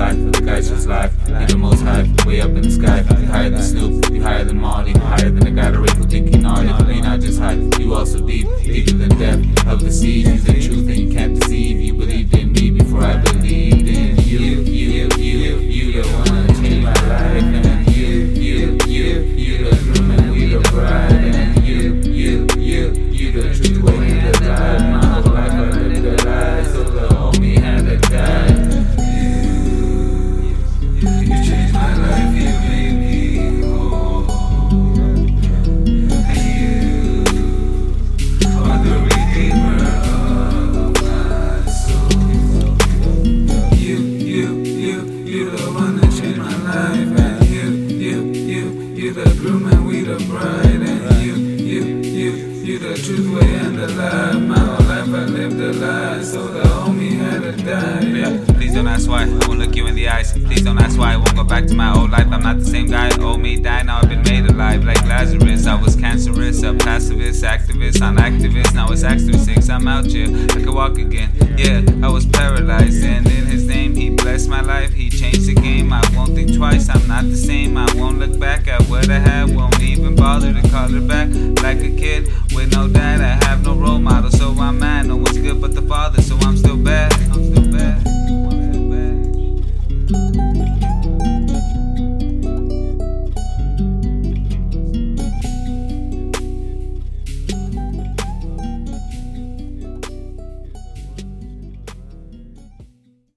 high, the guys just live. Need the most high, way up in the sky. You, the one that changed my life. And you, you, you, you the groom and we the bride. And you, you, you, you the truth, way and the lie. My whole life I lived a lie, so the homie had to die. Yeah, please don't ask why. I won't look you in the eyes. Please don't ask why. I won't go back to my old life. I'm not the same guy. Old me died. Now I've been made alive like Lazarus. I was cancerous, a pacifist, activist, on activist. Now it's Actor 6. I'm out here. I can walk again. Yeah, I was paralyzed. And in his name, he blessed my not the same.